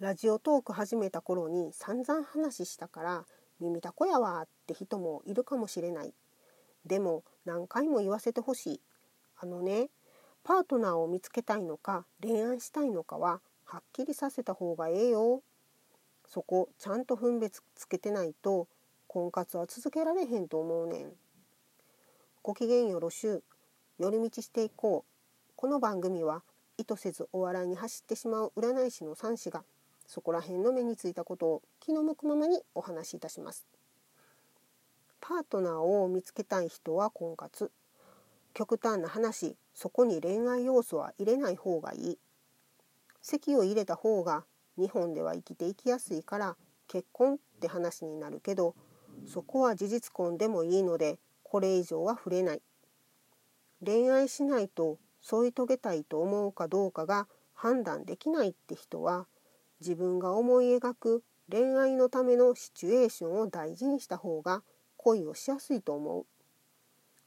ラジオトーク始めた頃に散々話したから耳たこやわって人もいるかもしれない。でも何回も言わせてほしい。あのねパートナーを見つけたいのか恋愛したいのかははっきりさせた方がええよ。そこちゃんと分別つけてないと婚活は続けられへんと思うねん。ごきげんよろしゅう。寄り道していこう。この番組は意図せずお笑いに走ってしまう占い師の三子がそこら辺の目についたことを気の向くままにお話しいたします。パートナーを見つけたい人は婚活。極端な話そこに恋愛要素は入れない方がいい。籍を入れた方が日本では生きていきやすいから結婚って話になるけどそこは事実婚でもいいのでこれ以上は触れない。恋愛しないと添い遂げたいと思うかどうかが判断できないって人は自分が思い描く恋愛のためのシチュエーションを大事にした方が恋をしやすいと思う。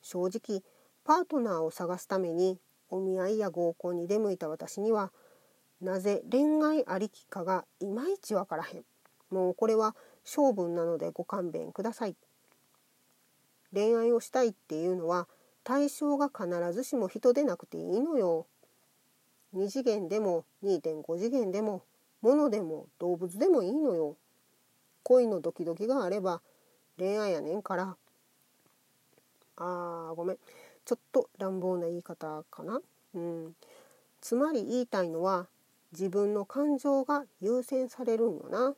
正直パートナーを探すためにお見合いや合コンに出向いた私にはなぜ恋愛ありきかがいまいちわからへん。もうこれは性分なのでご勘弁ください。恋愛をしたいっていうのは対象が必ずしも人でなくていいのよ。2次元でも2.5次元でも物でも動物でもいいのよ。恋のドキドキがあれば恋愛やねんから。あーごめん。ちょっと乱暴な言い方かな。うん。つまり言いたいのは自分の感情が優先されるんよな。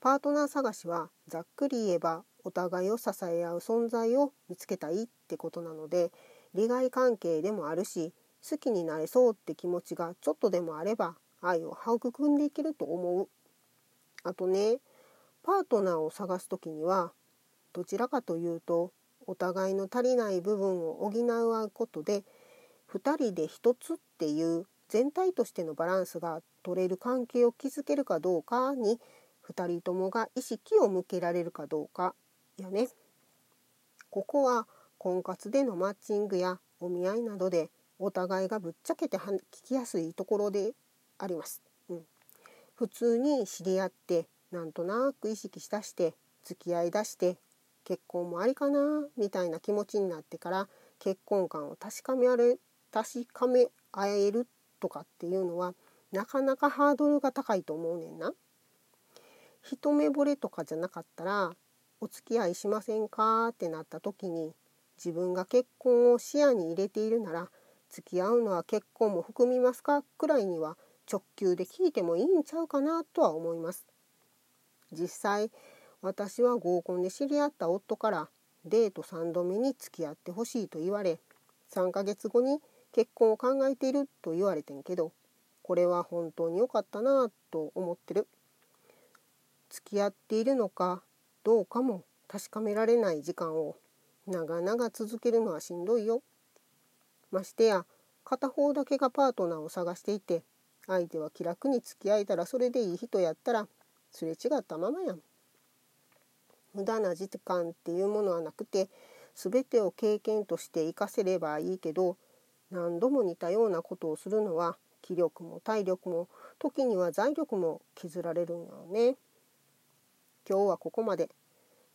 パートナー探しはざっくり言えばお互いを支え合う存在を見つけたいってことなので利害関係でもあるし好きになれそうって気持ちがちょっとでもあれば愛を育んでいけると思うあとねパートナーを探す時にはどちらかというとお互いの足りない部分を補うことで2人で1つっていう全体としてのバランスが取れる関係を築けるかどうかに2人ともが意識を向けられるかどうかやね。ここは婚活でのマッチングやお見合いなどでお互いがぶっちゃけて聞きやすいところであります。うん、普通に知り合ってなんとなく意識したして付き合いだして結婚もありかなみたいな気持ちになってから結婚観を確かめあれ確かめ合えるとかっていうのはなかなかハードルが高いと思うねんな。一目惚れとかじゃなかったらお付き合いしませんか？ってなった時に自分が結婚を視野に入れているなら付き合うのは結婚も含みますか？くらいには直球で聞いてもいいんちゃうかなとは思います。実際私は合コンで知り合った夫からデート3度目に付き合ってほしいと言われ3ヶ月後に結婚を考えていると言われてんけどこれは本当に良かったなと思ってる。付き合っているのかどうかも確かめられない時間を長々続けるのはしんどいよ。ましてや片方だけがパートナーを探していて相手は気楽に付き合えたらそれでいい人やったらすれ違ったままやん。無駄な時間っていうものはなくて全てを経験として活かせればいいけど何度も似たようなことをするのは気力も体力も時には財力も削られるんやね。今日はここまで。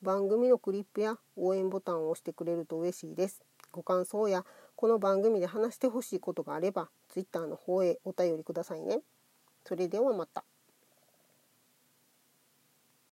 番組のクリップや応援ボタンを押してくれると嬉しいです。ご感想やこの番組で話してほしいことがあれば Twitter の方へお便りくださいね。それではまた。